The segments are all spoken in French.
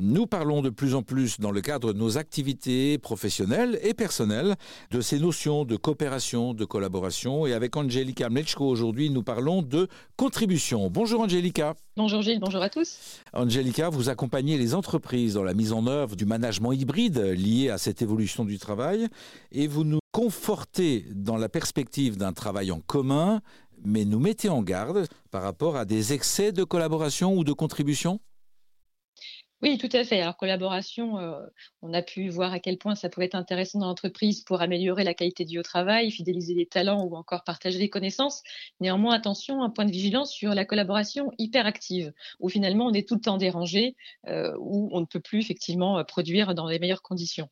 Nous parlons de plus en plus dans le cadre de nos activités professionnelles et personnelles de ces notions de coopération, de collaboration. Et avec Angelica Mlechko aujourd'hui, nous parlons de contribution. Bonjour Angelica. Bonjour Gilles, bonjour à tous. Angelica, vous accompagnez les entreprises dans la mise en œuvre du management hybride lié à cette évolution du travail et vous nous confortez dans la perspective d'un travail en commun, mais nous mettez en garde par rapport à des excès de collaboration ou de contribution? Oui, tout à fait. Alors, collaboration, euh, on a pu voir à quel point ça pouvait être intéressant dans l'entreprise pour améliorer la qualité du au travail, fidéliser les talents ou encore partager les connaissances. Néanmoins, attention, un point de vigilance sur la collaboration hyperactive, où finalement on est tout le temps dérangé, euh, où on ne peut plus effectivement produire dans les meilleures conditions.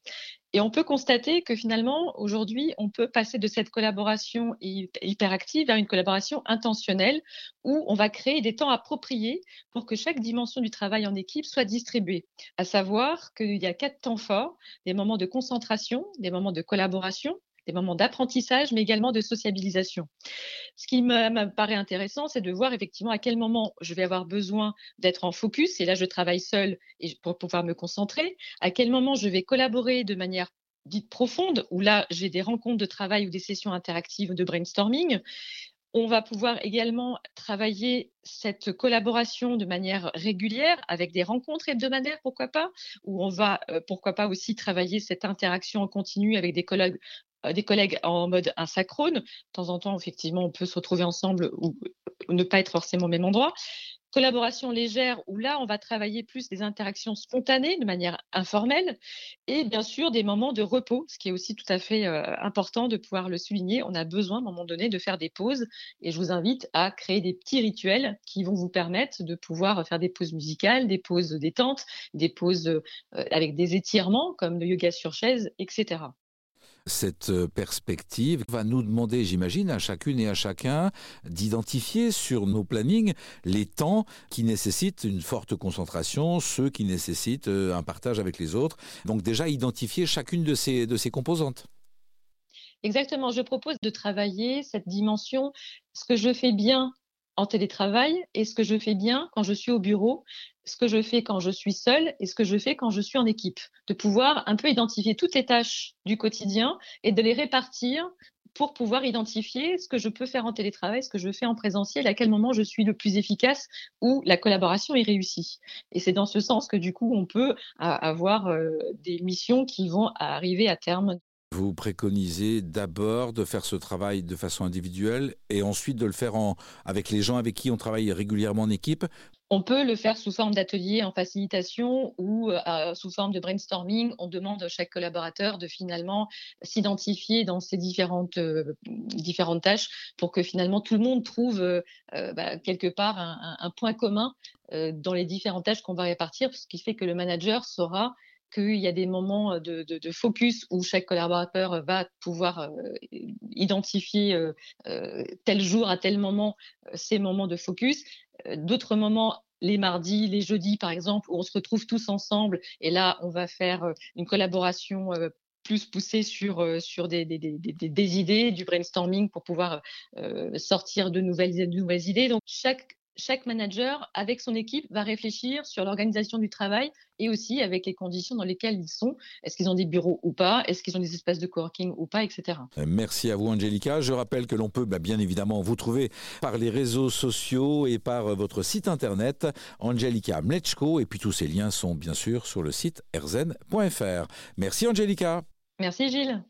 Et on peut constater que finalement, aujourd'hui, on peut passer de cette collaboration hyperactive vers une collaboration intentionnelle où on va créer des temps appropriés pour que chaque dimension du travail en équipe soit distribuée. À savoir qu'il y a quatre temps forts, des moments de concentration, des moments de collaboration, des moments d'apprentissage, mais également de sociabilisation. Ce qui me, paraît intéressant, c'est de voir effectivement à quel moment je vais avoir besoin d'être en focus, et là je travaille seul et pour pouvoir me concentrer, à quel moment je vais collaborer de manière dite profonde, où là j'ai des rencontres de travail ou des sessions interactives de brainstorming, on va pouvoir également travailler cette collaboration de manière régulière avec des rencontres hebdomadaires, pourquoi pas, ou on va, euh, pourquoi pas aussi travailler cette interaction en continu avec des collègues des collègues en mode asynchrone. De temps en temps, effectivement, on peut se retrouver ensemble ou, ne pas être forcément au même endroit. Collaboration légère, où là, on va travailler plus des interactions spontanées de manière informelle et bien sûr des moments de repos, ce qui est aussi tout à fait euh, important de pouvoir le souligner. On a besoin à un moment donné de faire des pauses et je vous invite à créer des petits rituels qui vont vous permettre de pouvoir faire des pauses musicales, des pauses détente, des pauses euh, avec des étirements comme le yoga sur chaise, etc. Cette euh, perspective va nous demander, j'imagine, à chacune et à chacun d'identifier sur nos plannings les temps qui nécessitent une forte concentration, ceux qui nécessitent euh, un partage avec les autres. Donc déjà identifier chacune de ces, de ces composantes. Exactement, je propose de travailler cette dimension, ce que je fais bien en télétravail et ce que je fais bien quand je suis au bureau, ce que je fais quand je suis seule et ce que je fais quand je suis en équipe. De pouvoir un peu identifier toutes les tâches du quotidien et de les répartir pour pouvoir identifier ce que je peux faire en télétravail, ce que je fais en présentiel, à quel moment je suis le plus efficace ou la collaboration est réussie. Et c'est dans ce sens que du coup, on peut avoir euh, des missions qui vont arriver à terme vous préconisez d'abord de faire ce travail de façon individuelle et ensuite de le faire en, avec les gens avec qui on travaille régulièrement en équipe on peut le faire sous forme d'atelier en facilitation ou euh, sous forme de brainstorming. On demande à chaque collaborateur de finalement s'identifier dans ces différentes, euh, différentes tâches pour que finalement tout le monde trouve euh, bah, quelque part un, point commun dans les différentes tâches qu'on va répartir, ce qui fait que le manager saura qu'il y a des moments de, focus où chaque collaborateur va pouvoir euh, identifier euh, euh, tel jour à tel moment ces moments de focus. D'autres moments les mardis, les jeudis par exemple, où on se retrouve tous ensemble et là on va faire une collaboration plus poussée sur, sur des, des, idées, du brainstorming pour pouvoir sortir de nouvelles, de nouvelles idées. Donc chaque chaque manager, avec son équipe, va réfléchir sur l'organisation du travail et aussi avec les conditions dans lesquelles ils sont. Est-ce qu'ils ont des bureaux ou pas? Est-ce qu'ils ont des espaces de coworking ou pas, etc. Euh, merci à vous, Angelica. Je rappelle que l'on peut bah, bien évidemment vous trouver par les réseaux sociaux et par euh, votre site internet, Angelica Mlechko. Et puis tous ces liens sont bien sûr sur le site erzen.fr. Merci, Angelica. Merci, Gilles.